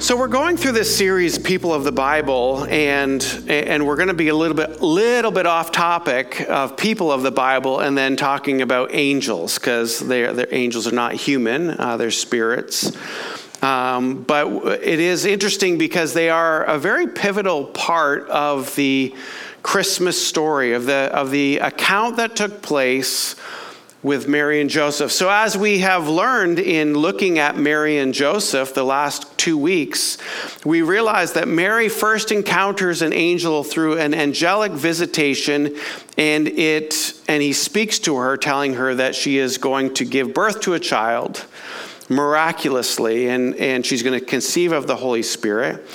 So we're going through this series, People of the Bible, and and we're going to be a little bit little bit off topic of people of the Bible, and then talking about angels because they're, angels are not human; uh, they're spirits. Um, but it is interesting because they are a very pivotal part of the Christmas story of the of the account that took place with Mary and Joseph. So, as we have learned in looking at Mary and Joseph the last two weeks, we realize that Mary first encounters an angel through an angelic visitation, and it and he speaks to her, telling her that she is going to give birth to a child miraculously, and, and she's going to conceive of the Holy Spirit.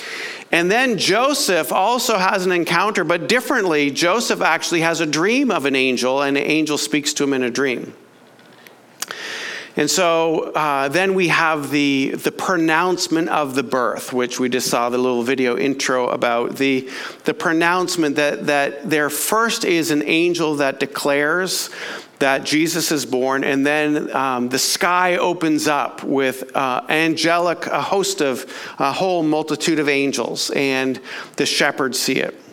And then Joseph also has an encounter, but differently. Joseph actually has a dream of an angel, and the angel speaks to him in a dream. And so uh, then we have the, the pronouncement of the birth, which we just saw the little video intro about. The, the pronouncement that, that there first is an angel that declares that Jesus is born, and then um, the sky opens up with uh, angelic, a host of, a whole multitude of angels, and the shepherds see it.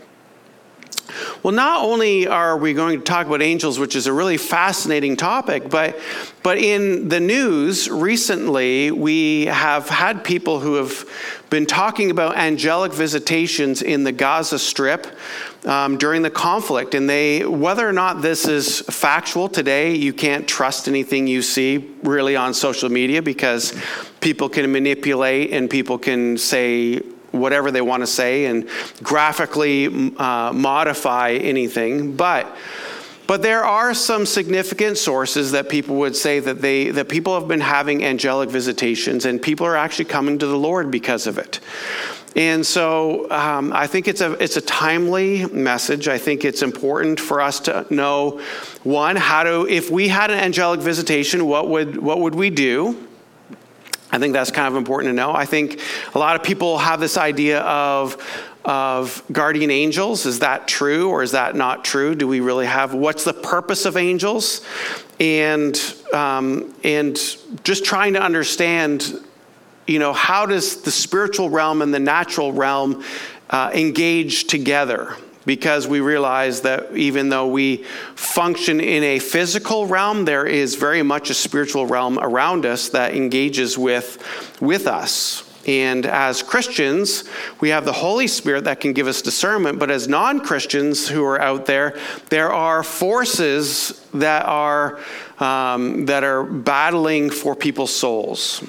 Well, not only are we going to talk about angels, which is a really fascinating topic, but, but in the news recently, we have had people who have been talking about angelic visitations in the Gaza Strip um, during the conflict. And they, whether or not this is factual today, you can't trust anything you see really on social media because people can manipulate and people can say whatever they want to say and graphically uh, modify anything. But but there are some significant sources that people would say that they that people have been having angelic visitations and people are actually coming to the Lord because of it. And so um, I think it's a it's a timely message. I think it's important for us to know one how to if we had an angelic visitation, what would what would we do? I think that's kind of important to know. I think a lot of people have this idea of of guardian angels. Is that true or is that not true? Do we really have what's the purpose of angels? And um, and just trying to understand, you know, how does the spiritual realm and the natural realm uh, engage together? Because we realize that even though we function in a physical realm, there is very much a spiritual realm around us that engages with, with us. And as Christians, we have the Holy Spirit that can give us discernment, but as non Christians who are out there, there are forces that are, um, that are battling for people's souls.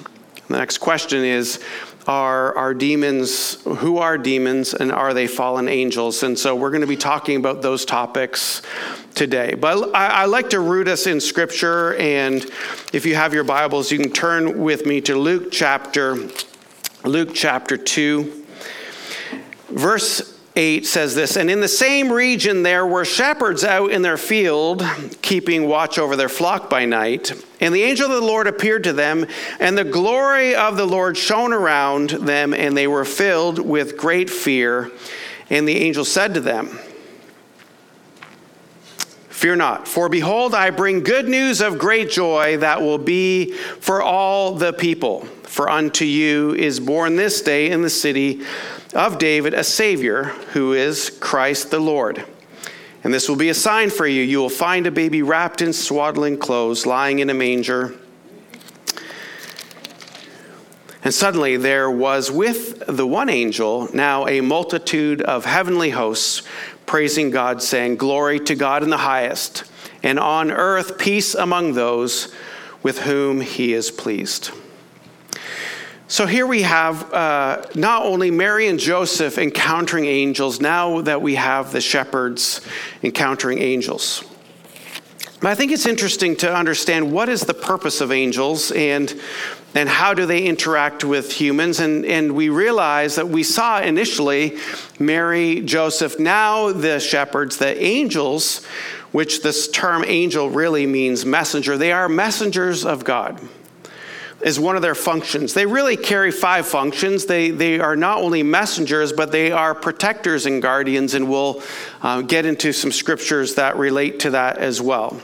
The next question is are, are demons, who are demons, and are they fallen angels? And so we're going to be talking about those topics today. But I, I, like to root us in Scripture, and if you have your Bibles, you can turn with me to Luke chapter, Luke chapter 2, verse 8 says this And in the same region there were shepherds out in their field, keeping watch over their flock by night. And the angel of the Lord appeared to them, and the glory of the Lord shone around them, and they were filled with great fear. And the angel said to them, Fear not, for behold, I bring good news of great joy that will be for all the people. For unto you is born this day in the city of David a Savior who is Christ the Lord. And this will be a sign for you. You will find a baby wrapped in swaddling clothes, lying in a manger. And suddenly there was with the one angel now a multitude of heavenly hosts praising God, saying, Glory to God in the highest, and on earth peace among those with whom he is pleased. So here we have uh, not only Mary and Joseph encountering angels, now that we have the shepherds encountering angels. But I think it's interesting to understand what is the purpose of angels and, and how do they interact with humans. And, and we realize that we saw initially Mary, Joseph, now the shepherds, the angels, which this term angel really means messenger, they are messengers of God is one of their functions. They really carry five functions. They, they are not only messengers, but they are protectors and guardians, and we'll uh, get into some scriptures that relate to that as well.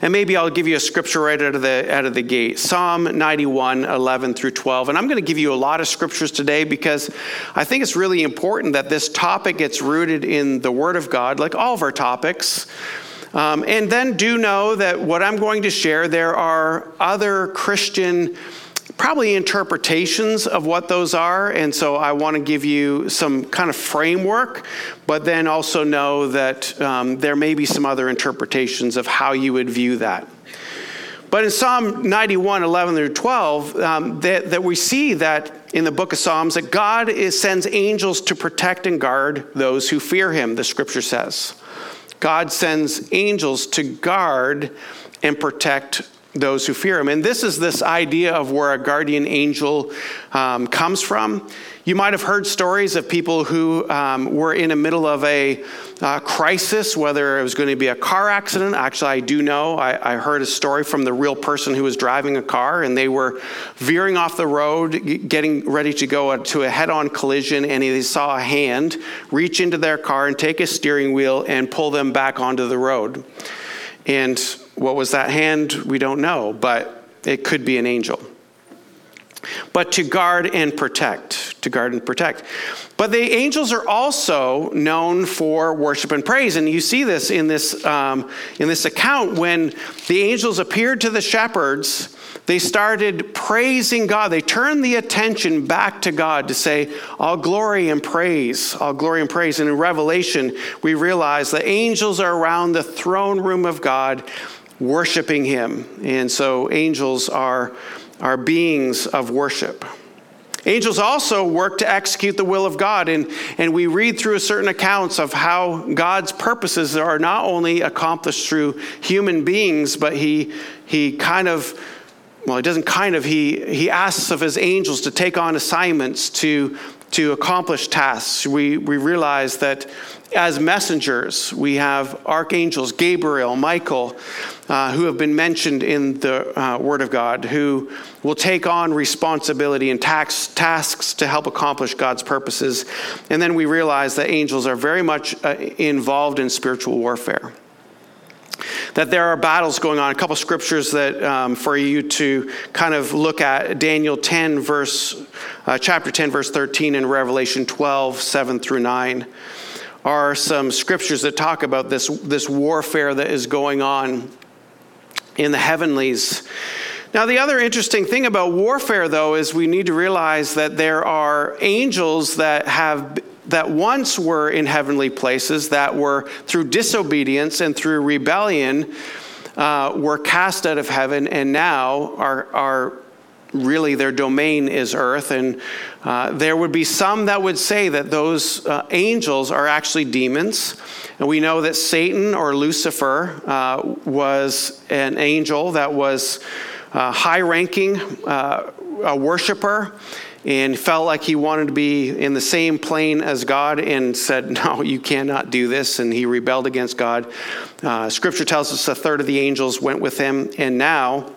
And maybe I'll give you a scripture right out of the out of the gate. Psalm 91, 11 through 12. And I'm going to give you a lot of scriptures today because I think it's really important that this topic gets rooted in the Word of God, like all of our topics. Um, and then do know that what I'm going to share, there are other Christian probably interpretations of what those are. And so I want to give you some kind of framework, but then also know that um, there may be some other interpretations of how you would view that. But in Psalm 91, 11 through 12, um, that, that we see that in the book of Psalms that God is, sends angels to protect and guard those who fear him, the scripture says. God sends angels to guard and protect those who fear him. And this is this idea of where a guardian angel um, comes from. You might have heard stories of people who um, were in the middle of a uh, crisis, whether it was going to be a car accident. Actually, I do know. I, I, heard a story from the real person who was driving a car, and they were veering off the road, getting ready to go to a head on collision, and they saw a hand reach into their car and take a steering wheel and pull them back onto the road. And what was that hand? We don't know, but it could be an angel. But to guard and protect, to guard and protect. But the angels are also known for worship and praise, and you see this in this um, in this account when the angels appeared to the shepherds. They started praising God. They turned the attention back to God to say, All glory and praise, all glory and praise. And in Revelation, we realize the angels are around the throne room of God worshiping him. And so angels are, are beings of worship. Angels also work to execute the will of God, and, and we read through certain accounts of how God's purposes are not only accomplished through human beings, but he, he kind of, well, he doesn't kind of, he, he asks of his angels to take on assignments to, to accomplish tasks. We, we realize that as messengers, we have archangels, Gabriel, Michael, uh, who have been mentioned in the uh, Word of God, who will take on responsibility and tax, tasks to help accomplish God's purposes. And then we realize that angels are very much uh, involved in spiritual warfare. That there are battles going on. A couple scriptures that um, for you to kind of look at Daniel 10, verse, uh, chapter 10, verse 13, and Revelation 12, 7 through 9 are some scriptures that talk about this, this warfare that is going on in the heavenlies. Now, the other interesting thing about warfare, though, is we need to realize that there are angels that have that once were in heavenly places that were through disobedience and through rebellion uh, were cast out of heaven and now are, are really their domain is earth. And uh, there would be some that would say that those uh, angels are actually demons. And we know that Satan or Lucifer uh, was an angel that was uh, high ranking, uh, a worshiper. And felt like he wanted to be in the same plane as God and said, No, you cannot do this. And he rebelled against God. Uh, scripture tells us a third of the angels went with him. And now,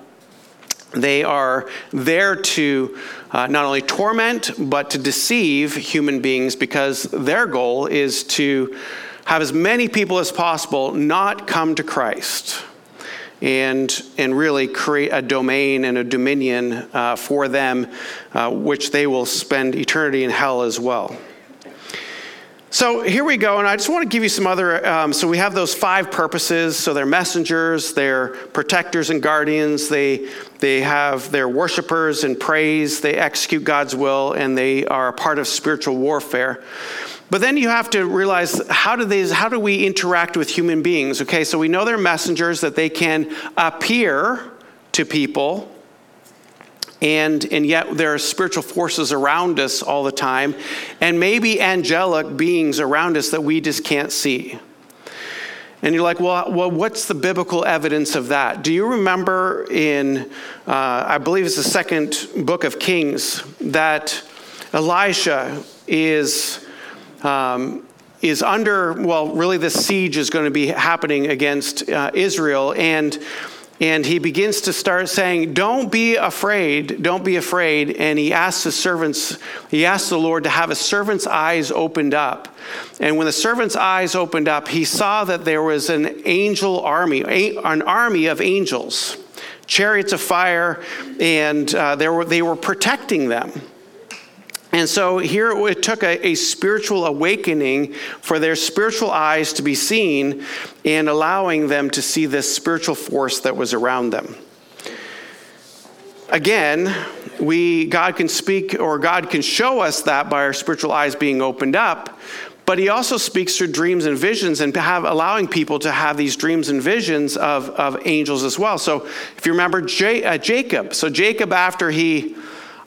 they are there to uh, not only torment, but to deceive human beings because their goal is to have as many people as possible not come to Christ and, and really create a domain and a dominion uh, for them, uh, which they will spend eternity in hell as well. So here we go, and I just want to give you some other. Um, so we have those five purposes. So they're messengers, they're protectors and guardians. They they have their worshipers and praise. They execute God's will, and they are a part of spiritual warfare. But then you have to realize how do they how do we interact with human beings? Okay, so we know they're messengers that they can appear to people and, and yet there are spiritual forces around us all the time, and maybe angelic beings around us that we just can't see. And you're like, well, well, what's the biblical evidence of that? Do you remember in, uh, I believe it's the second book of Kings, that Elisha is, um, is under, well, really the siege is going to be happening against uh, Israel. And and he begins to start saying, Don't be afraid, don't be afraid. And he asks his servants, he asks the Lord to have his servant's eyes opened up. And when the servant's eyes opened up, he saw that there was an angel army, an army of angels, chariots of fire, and uh, they, were, they were protecting them. And so here it took a, a, spiritual awakening for their spiritual eyes to be seen and allowing them to see this spiritual force that was around them. Again, we God can speak or God can show us that by our spiritual eyes being opened up, but he also speaks through dreams and visions and have, allowing people to have these dreams and visions of, of angels as well. So if you remember J, uh, Jacob, so Jacob after he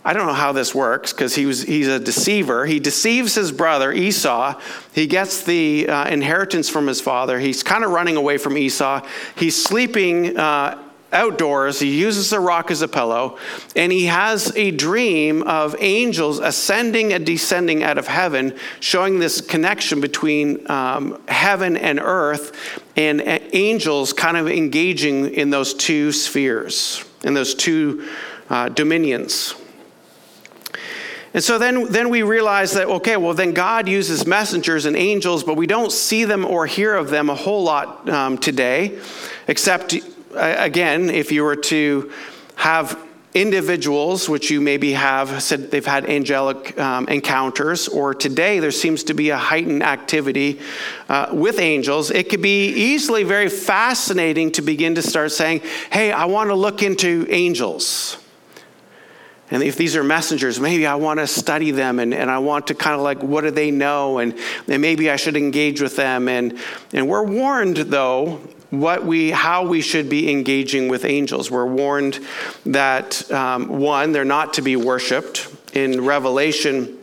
I don't know how this works because he was he's a deceiver. He deceives his brother Esau. He gets the uh, inheritance from his father. He's kind of running away from Esau. He's sleeping uh, outdoors. He uses a rock as a pillow, and he has a dream of angels ascending and descending out of heaven, showing this connection between um, heaven and earth, and uh, angels kind of engaging in those two spheres, in those two uh, dominions. And so then, then we realize that, okay, well, then God uses messengers and angels, but we don't see them or hear of them a whole lot um, today, except, again, if you were to have individuals, which you maybe have said they've had angelic um, encounters, or today there seems to be a heightened activity uh, with angels, it could be easily very fascinating to begin to start saying, hey, I want to look into angels. And if these are messengers, maybe I want to study them and, and I want to kind of like, what do they know? And, and maybe I should engage with them. And, and we're warned, though, what we, how we should be engaging with angels. We're warned that, um, one, they're not to be worshiped. In Revelation,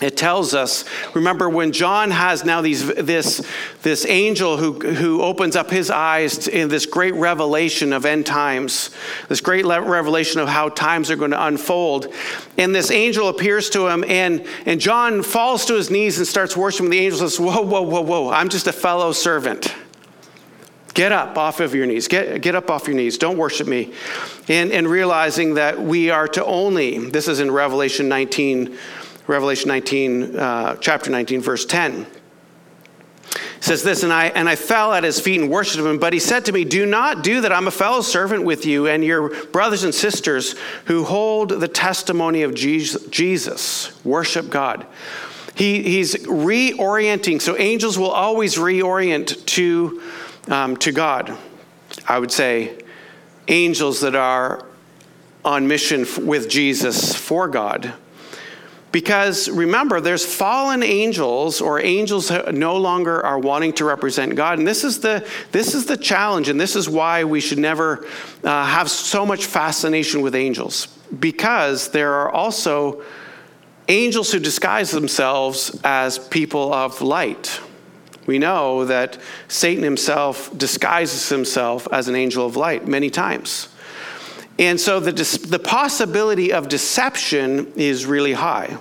it tells us remember when john has now these, this, this angel who, who opens up his eyes in this great revelation of end times this great revelation of how times are going to unfold and this angel appears to him and, and john falls to his knees and starts worshiping the angel says whoa whoa whoa whoa i'm just a fellow servant Get up off of your knees. Get, get up off your knees. Don't worship me. And, and realizing that we are to only, this is in Revelation 19, Revelation 19, uh, chapter 19, verse 10 says this and I and I fell at his feet and worshiped him but he said to me do not do that. I'm a fellow servant with you and your brothers and sisters who hold the testimony of Jesus worship God he, he's reorienting. So angels will always reorient to um, to God. I would say angels that are on mission with Jesus for God because remember, there's fallen angels or angels no longer are wanting to represent God. And this is the, this is the challenge, and this is why we should never uh, have so much fascination with angels. Because there are also angels who disguise themselves as people of light. We know that Satan himself disguises himself as an angel of light many times. And so the, the possibility of deception is really high.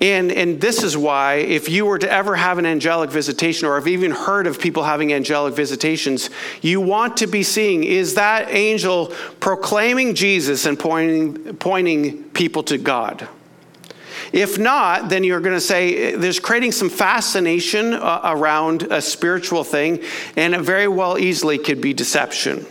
And, and this is why, if you were to ever have an angelic visitation, or have even heard of people having angelic visitations, you want to be seeing is that angel proclaiming Jesus and pointing, pointing people to God? If not, then you're going to say there's creating some fascination uh, around a spiritual thing, and it very well easily could be deception.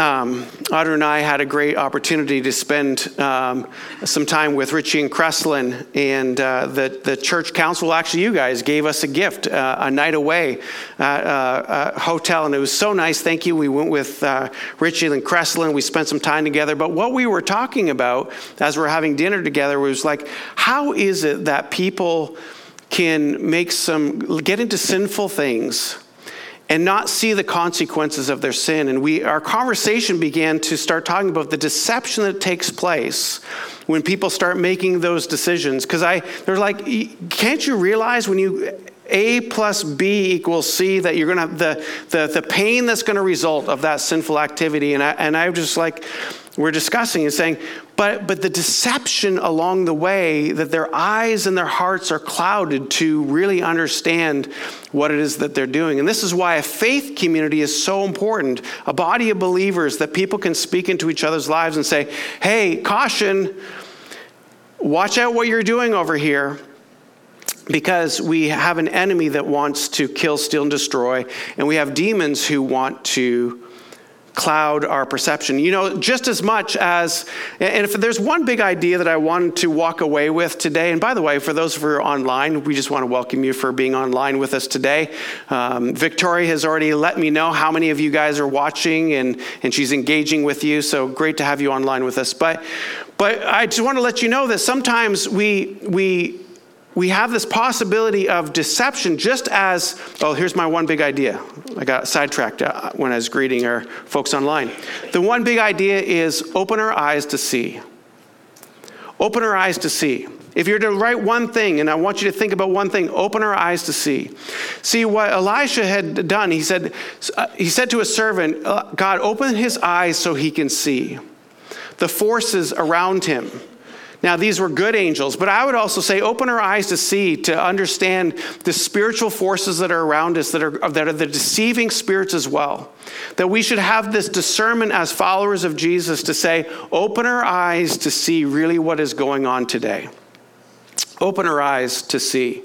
Um, Audrey and I had a great opportunity to spend um, some time with Richie and Kreslin, and uh, the, the church council, actually, you guys gave us a gift, uh, a night away at uh, a hotel, and it was so nice. Thank you. We went with uh, Richie and Kreslin. We spent some time together. But what we were talking about as we we're having dinner together was like, how is it that people can make some, get into sinful things? And not see the consequences of their sin. And we, our conversation began to start talking about the deception that takes place when people start making those decisions. Because I, they're like, can't you realize when you a plus B equals C, that you're to, the, the, the pain that's to result of that sinful activity. And I, and I was just like, we're discussing is saying, but, but the deception along the way, that their eyes and their hearts are clouded to really understand what it is that they're doing. And this is why a faith community is so important a body of believers that people can speak into each other's lives and say, hey, caution, watch out what you're doing over here because we have an enemy that wants to kill, steal, and destroy, and we have demons who want to cloud our perception. You know, just as much as, and if there's one big idea that I wanted to walk away with today, and by the way, for those of you who are online, we just want to welcome you for being online with us today. Um, Victoria has already let me know how many of you guys are watching, and, and she's engaging with you, so great to have you online with us. But, but I just want to let you know that sometimes we, we, we have this possibility of deception just as, oh, here's my one big idea. I got sidetracked uh, when I was greeting our folks online. The one big idea is open our eyes to see. Open our eyes to see. If you're to write one thing, and I want you to think about one thing, open our eyes to see. See what Elisha had done. He said, uh, he said to a servant, uh, God, open his eyes so he can see the forces around him now, these were good angels, but I would also say open our eyes to see, to understand the spiritual forces that are around us that are, that are the deceiving spirits as well. That we should have this discernment as followers of Jesus to say, open our eyes to see really what is going on today. Open our eyes to see.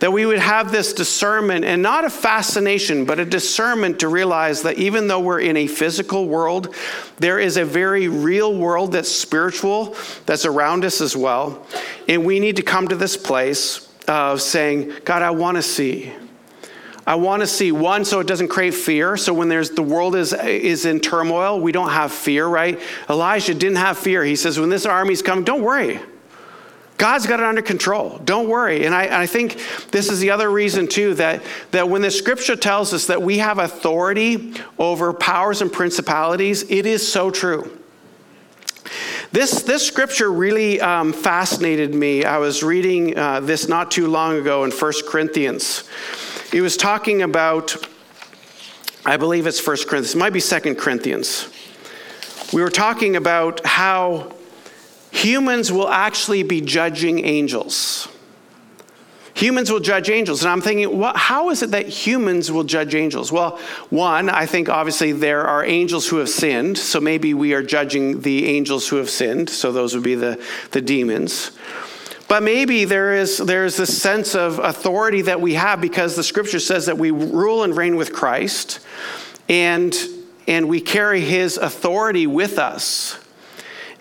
That we would have this discernment and not a fascination, but a discernment to realize that even though we're in a physical world, there is a very real world that's spiritual that's around us as well. And we need to come to this place of saying, God, I want to see. I want to see one so it doesn't create fear. So when there's the world is is in turmoil, we don't have fear, right? Elijah didn't have fear. He says, when this army's coming, don't worry. God's got it under control. Don't worry. And I, I, think this is the other reason, too, that, that when the scripture tells us that we have authority over powers and principalities, it is so true. This, this scripture really um, fascinated me. I was reading uh, this not too long ago in 1 Corinthians. He was talking about, I believe it's 1 Corinthians, it might be 2 Corinthians. We were talking about how humans will actually be judging angels. Humans will judge angels. And I'm thinking, what, how is it that humans will judge angels? Well, one, I think obviously there are angels who have sinned. So maybe we are judging the angels who have sinned. So those would be the, the demons. But maybe there is there's this sense of authority that we have because the scripture says that we rule and reign with Christ and, and we carry his authority with us.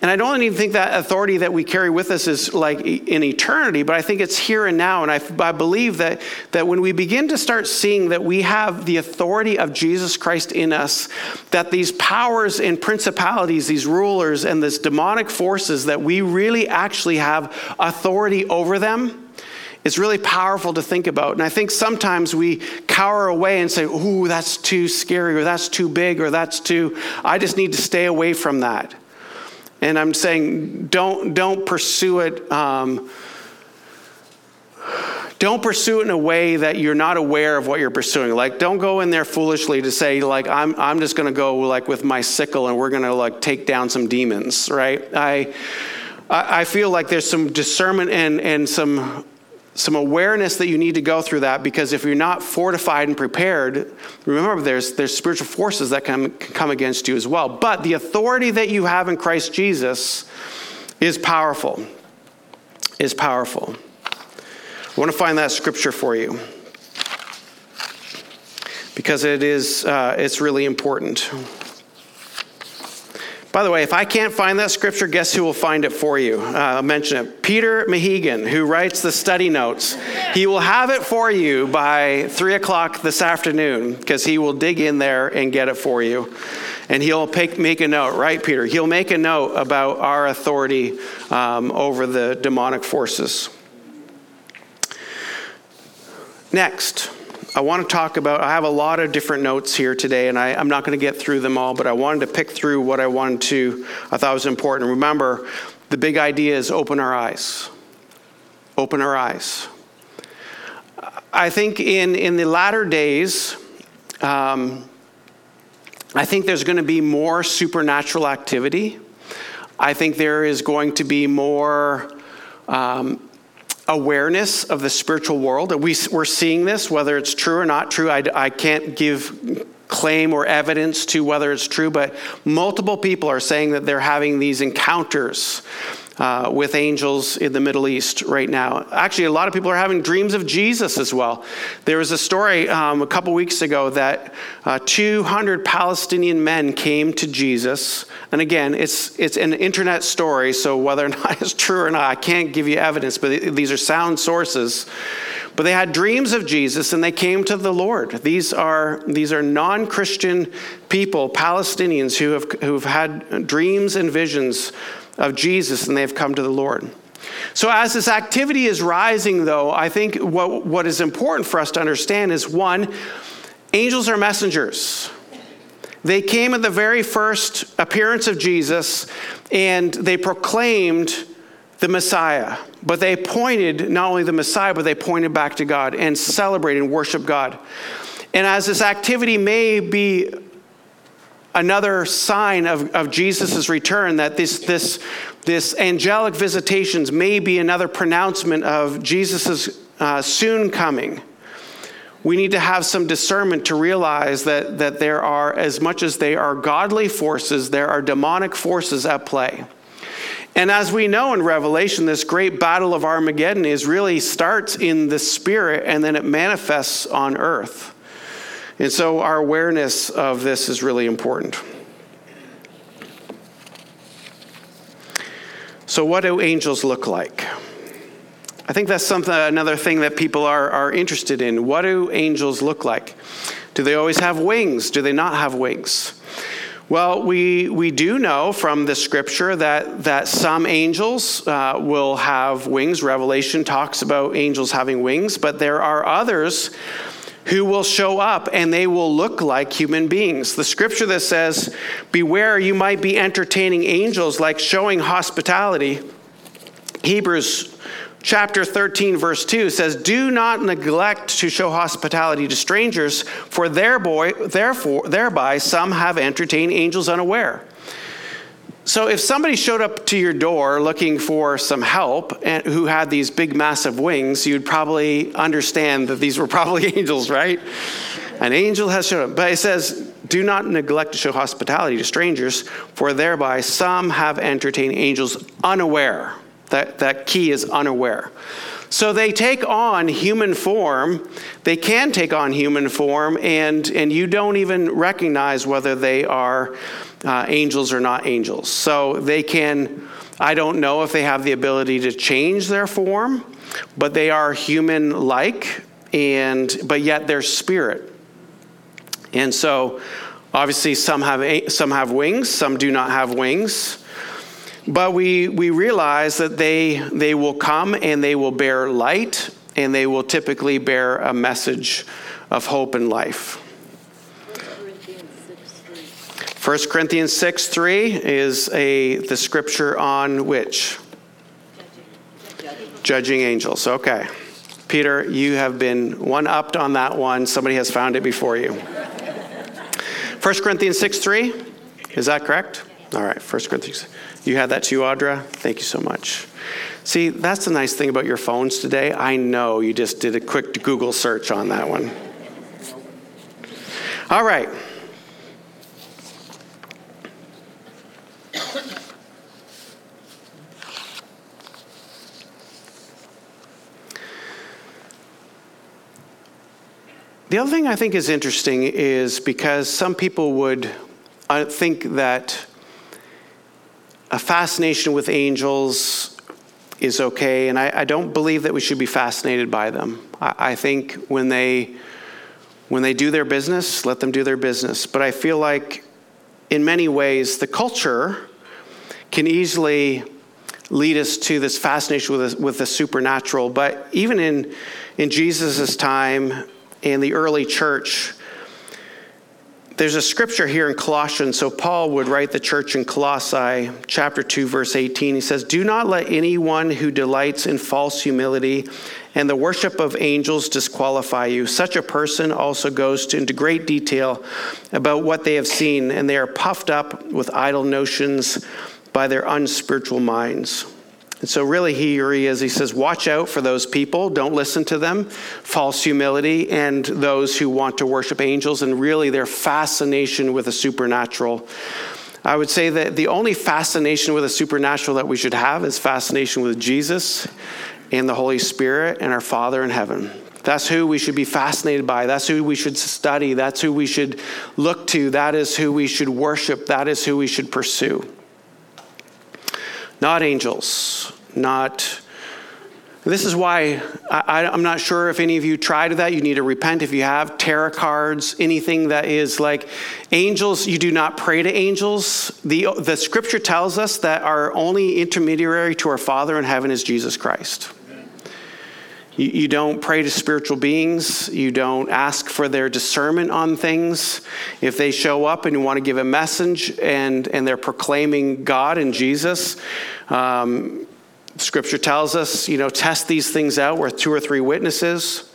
And I don't even think that authority that we carry with us is like in eternity, but I think it's here and now. And I, I believe that, that when we begin to start seeing that we have the authority of Jesus Christ in us, that these powers and principalities, these rulers and these demonic forces, that we really actually have authority over them. It's really powerful to think about. And I think sometimes we cower away and say, ooh, that's too scary, or that's too big, or that's too, I just need to stay away from that. And I'm saying don't, don't pursue it. Um, don't pursue it in a way that you're not aware of what you're pursuing. Like, don't go in there foolishly to say, like, I'm, I'm just going to go like with my sickle and we're going to like take down some demons, right? I, I feel like there's some discernment and, and some some awareness that you need to go through that because if you're not fortified and prepared, remember there's, there's spiritual forces that can, can come against you as well. But the authority that you have in Christ Jesus is powerful. Is powerful. I want to find that scripture for you because it is uh, it's really important. By the way, if I can't find that scripture, guess who will find it for you? Uh, I'll mention it. Peter Mahegan, who writes the study notes. He will have it for you by 3 o'clock this afternoon because he will dig in there and get it for you. And he'll make a note, right, Peter? He'll make a note about our authority um, over the demonic forces. Next. I want to talk about, I have a lot of different notes here today, and I, am not going to get through them all, but I wanted to pick through what I wanted to, I thought was important. Remember, the big idea is open our eyes. Open our eyes. I think in, in the latter days, um, I think there's going to be more supernatural activity. I think there is going to be more um, awareness of the spiritual world. We, we're seeing this, whether it's true or not true. I, I can't give claim or evidence to whether it's true, but multiple people are saying that they're having these encounters uh, with angels in the Middle East right now. Actually, a lot of people are having dreams of Jesus as well. There was a story um, a couple weeks ago that uh, 200 Palestinian men came to Jesus. And again, it's, it's an internet story, so whether or not it's true or not, I can't give you evidence, but these are sound sources. But they had dreams of Jesus and they came to the Lord. These are, these are non Christian people, Palestinians, who have, who've had dreams and visions of Jesus and they've come to the Lord. So, as this activity is rising, though, I think what, what is important for us to understand is one, angels are messengers. They came at the very first appearance of Jesus and they proclaimed the Messiah. But they pointed not only the Messiah, but they pointed back to God and celebrated and worshiped God. And as this activity may be another sign of, of Jesus' return, that this, this, this angelic visitations may be another pronouncement of Jesus' uh, soon coming. We need to have some discernment to realize that, that there are, as much as they are godly forces, there are demonic forces at play. And as we know in Revelation, this great battle of Armageddon is really starts in the spirit and then it manifests on earth. And so our awareness of this is really important. So, what do angels look like? I think that's something, another thing that people are, are interested in. What do angels look like? Do they always have wings? Do they not have wings? Well, we, we do know from the scripture that, that some angels uh, will have wings. Revelation talks about angels having wings, but there are others who will show up and they will look like human beings. The scripture that says, Beware, you might be entertaining angels like showing hospitality. Hebrews chapter 13, verse 2 says, Do not neglect to show hospitality to strangers, for thereby, therefore, thereby some have entertained angels unaware. So, if somebody showed up to your door looking for some help and who had these big, massive wings, you'd probably understand that these were probably angels, right? An angel has shown up. But it says, Do not neglect to show hospitality to strangers, for thereby some have entertained angels unaware. That, that key is unaware. So they take on human form. They can take on human form, and, and you don't even recognize whether they are uh, angels are not angels. So they can, I don't know if they have the ability to change their form, but they are human like, and but yet they're spirit. And so obviously some have, some have wings, some do not have wings. But we, we realize that they, they will come and they will bear light and they will typically bear a message of hope and life. 1 Corinthians 6 3 is a, the scripture on which? Judging. Judging angels. Okay. Peter, you have been one upped on that one. Somebody has found it before you. 1 Corinthians 6 3, is that correct? All right, 1 Corinthians. You had that too, Audra? Thank you so much. See, that's the nice thing about your phones today. I know you just did a quick Google search on that one. All right. The other thing I think is interesting is because some people would uh, think that a fascination with angels is okay, and I, I, don't believe that we should be fascinated by them. I, I think when they when they do their business, let them do their business. But I feel like in many ways the culture can easily lead us to this fascination with the, with the supernatural. But even in in Jesus' time in the early church, there's a scripture here in Colossians. So Paul would write the church in Colossae, chapter 2, verse 18. He says, Do not let anyone who delights in false humility and the worship of angels disqualify you. Such a person also goes into great detail about what they have seen, and they are puffed up with idle notions by their unspiritual minds. And so, really, here he is. He says, Watch out for those people. Don't listen to them. False humility and those who want to worship angels, and really their fascination with the supernatural. I would say that the only fascination with the supernatural that we should have is fascination with Jesus and the Holy Spirit and our Father in heaven. That's who we should be fascinated by. That's who we should study. That's who we should look to. That is who we should worship. That is who we should pursue. Not angels, not. This is why I, am not sure if any of you tried that. You need to repent if you have tarot cards, anything that is like angels. You do not pray to angels. The, the scripture tells us that our only intermediary to our Father in heaven is Jesus Christ. You, you don't pray to spiritual beings. You don't ask for their discernment on things. If they show up and you want to give a message and, and they're proclaiming God and Jesus, um, scripture tells us, you know, test these things out with two or three witnesses.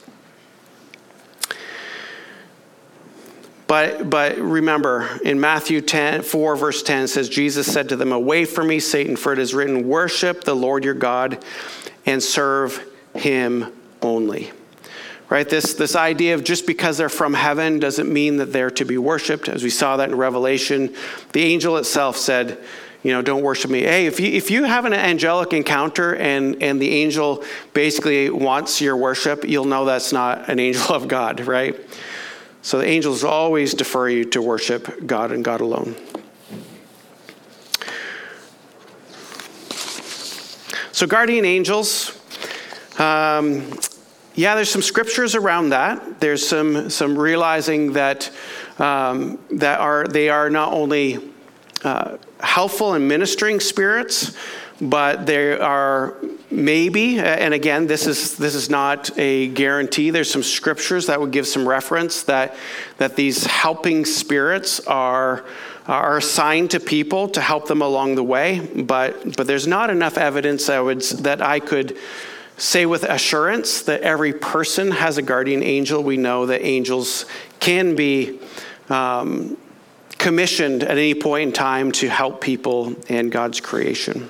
But, but remember, in Matthew 10, 4, verse 10, says, Jesus said to them, Away from me, Satan, for it is written, Worship the Lord your God and serve him only. Right? This, this idea of just because they're from heaven doesn't mean that they're to be worshiped. As we saw that in Revelation, the angel itself said, you know, don't worship me. Hey, if you, if you have an angelic encounter and, and the angel basically wants your worship, you'll know that's not an angel of God, right? So the angels always defer you to worship God and God alone. So, guardian angels, um, yeah, there's some scriptures around that. There's some some realizing that um, that are they are not only uh, helpful and ministering spirits, but they are maybe and again this is this is not a guarantee there's some scriptures that would give some reference that that these helping spirits are are assigned to people to help them along the way but but there's not enough evidence I would that I could say with assurance that every person has a guardian angel. We know that angels can be um, commissioned at any point in time to help people in God's creation.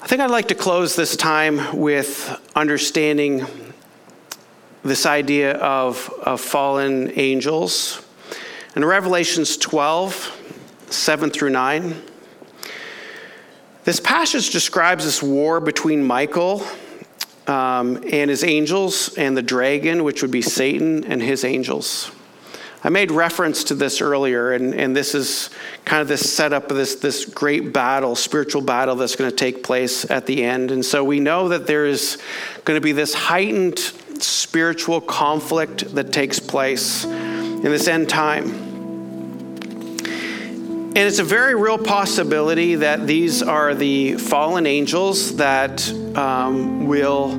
I think I'd like to close this time with understanding this idea of, of fallen angels. In Revelations 12, 7 through 9, this passage describes this war between Michael um, and his angels and the dragon, which would be Satan and his angels. I made reference to this earlier, and, and this is kind of this setup of this, this great battle, spiritual battle that's going to take place at the end. And so we know that there is going to be this heightened spiritual conflict that takes place in this end time. And it's a very real possibility that these are the fallen angels that um, will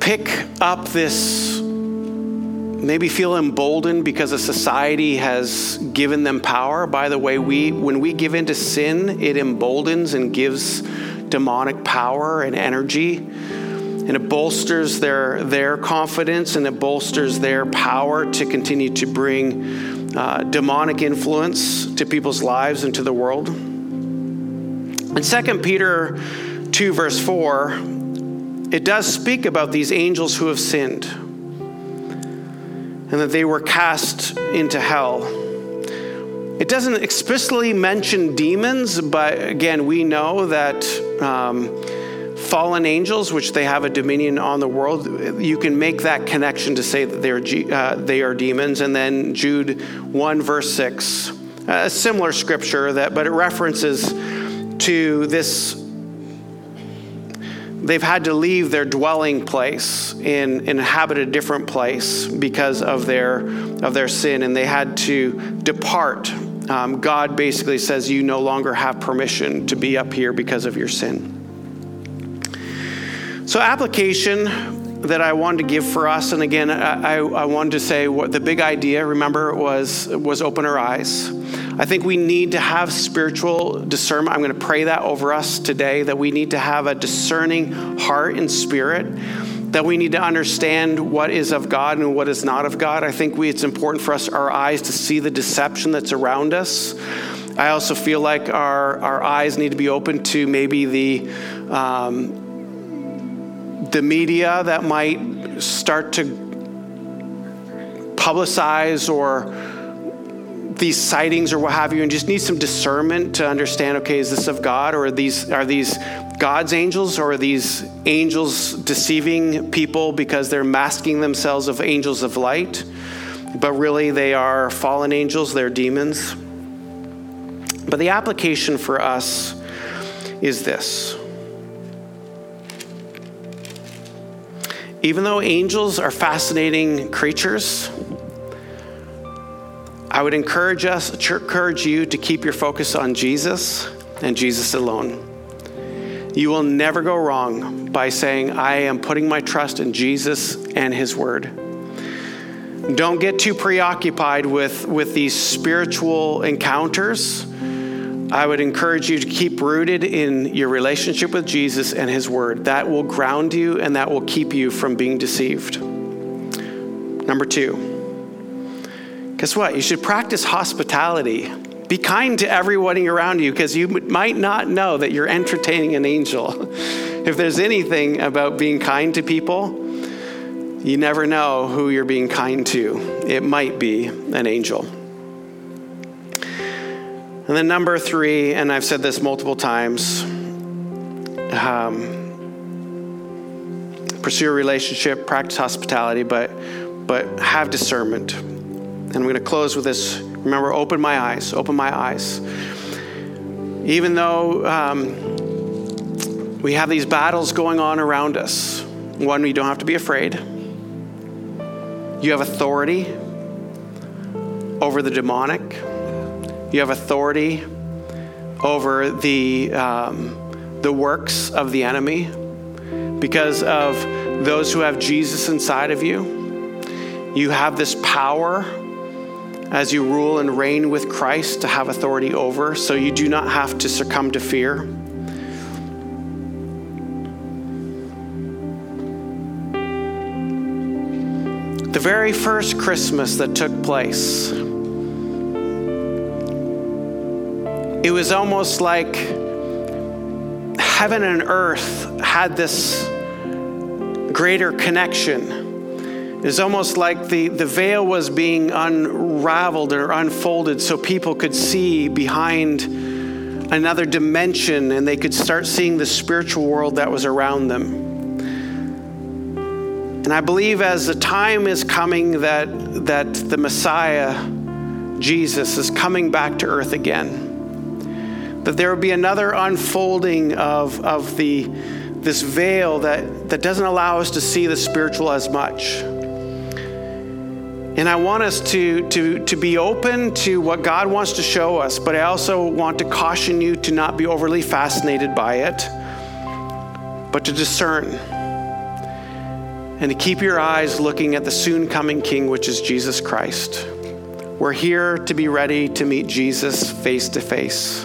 pick up this, maybe feel emboldened because a society has given them power. By the way, we when we give into sin, it emboldens and gives demonic power and energy. And it bolsters their, their confidence and it bolsters their power to continue to bring uh, demonic influence to people's lives and to the world. In 2 Peter 2, verse 4, it does speak about these angels who have sinned and that they were cast into hell. It doesn't explicitly mention demons, but again, we know that um, fallen angels, which they have a dominion on the world, you can make that connection to say that they're, uh, they are demons. And then Jude 1, verse 6, a similar scripture, that, but it references to this. They've had to leave their dwelling place and inhabit a different place because of their, of their sin, and they had to depart. Um, God basically says, You no longer have permission to be up here because of your sin. So, application that I wanted to give for us, and again, I, I wanted to say what the big idea, remember, was, was open our eyes. I think we need to have spiritual discernment. I'm going to pray that over us today that we need to have a discerning heart and spirit, that we need to understand what is of God and what is not of God. I think we, it's important for us, our eyes, to see the deception that's around us. I also feel like our, our eyes need to be open to maybe the. Um, the media that might start to publicize or these sightings or what have you and just need some discernment to understand okay is this of god or are these are these god's angels or are these angels deceiving people because they're masking themselves of angels of light? But really they are fallen angels they're demons. But the application for us is this. Even though angels are fascinating creatures, I would encourage us, encourage you to keep your focus on Jesus and Jesus alone. You will never go wrong by saying, I am putting my trust in Jesus and His Word. Don't get too preoccupied with, with these spiritual encounters I would encourage you to keep rooted in your relationship with Jesus and His Word. That will ground you and that will keep you from being deceived. Number two, guess what? You should practice hospitality. Be kind to everyone around you because you might not know that you're entertaining an angel. if there's anything about being kind to people, you never know who you're being kind to. It might be an angel. And then number three, and I've said this multiple times um, pursue a relationship, practice hospitality, but, but have discernment. And I'm going to close with this. Remember, open my eyes, open my eyes. Even though um, we have these battles going on around us, one, you don't have to be afraid. You have authority over the demonic. You have authority over the, um, the works of the enemy because of those who have Jesus inside of you. You have this power as you rule and reign with Christ to have authority over, so you do not have to succumb to fear. The very first Christmas that took place, it was almost like heaven and earth had this greater connection. It was almost like the, the veil was being unraveled or unfolded so people could see behind another dimension and they could start seeing the spiritual world that was around them. And I believe as the time is coming that, that the Messiah, Jesus, is coming back to earth again that there will be another unfolding of, of the, this veil that, that doesn't allow us to see the spiritual as much. And I want us to, to, to be open to what God wants to show us, but I also want to caution you to not be overly fascinated by it, but to discern and to keep your eyes looking at the soon coming King, which is Jesus Christ. We're here to be ready to meet Jesus face to face.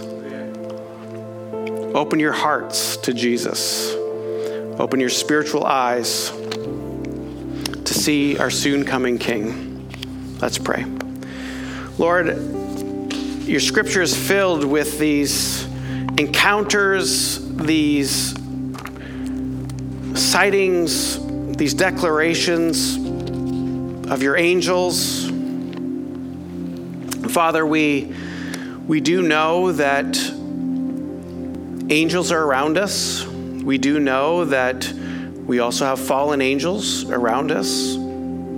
Open your hearts to Jesus. Open your spiritual eyes to see our soon coming King. Let's pray. Lord, your scripture is filled with these encounters, these sightings, these declarations of your angels. Father, we, we do know that angels are around us. We do know that we also have fallen angels around us.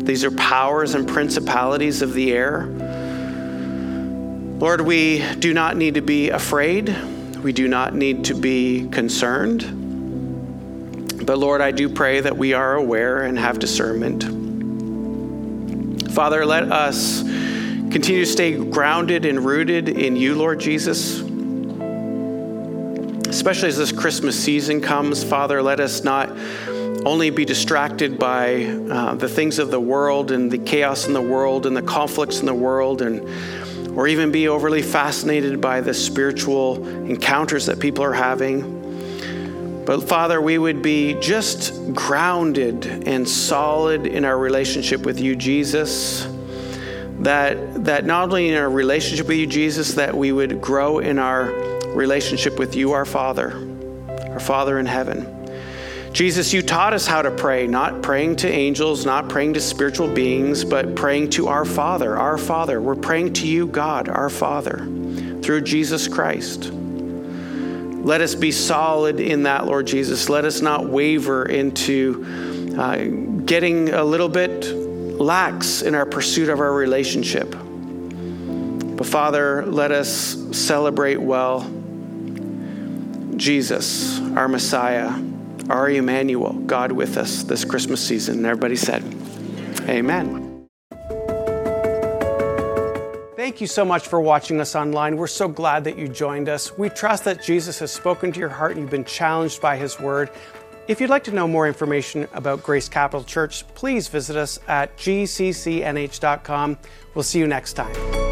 These are powers and principalities of the air. Lord, we do not need to be afraid. We do not need to be concerned. But Lord, I do pray that we are aware and have discernment. Father, let us continue to stay grounded and rooted in you, Lord Jesus especially as this Christmas season comes, Father, let us not only be distracted by uh, the things of the world and the chaos in the world and the conflicts in the world and or even be overly fascinated by the spiritual encounters that people are having. But Father, we would be just grounded and solid in our relationship with you, Jesus. That, that not only in our relationship with you, Jesus, that we would grow in our relationship with you, our Father, our Father in heaven. Jesus, you taught us how to pray, not praying to angels, not praying to spiritual beings, but praying to our Father, our Father. We're praying to you, God, our Father, through Jesus Christ. Let us be solid in that, Lord Jesus. Let us not waver into uh, getting a little bit lax in our pursuit of our relationship. But Father, let us celebrate well Jesus, our Messiah our Emmanuel, God with us this Christmas season. And everybody said, Amen. Thank you so much for watching us online. We're so glad that you joined us. We trust that Jesus has spoken to your heart and you've been challenged by his word. If you'd like to know more information about Grace Capital Church, please visit us at gccnh.com. We'll see you next time.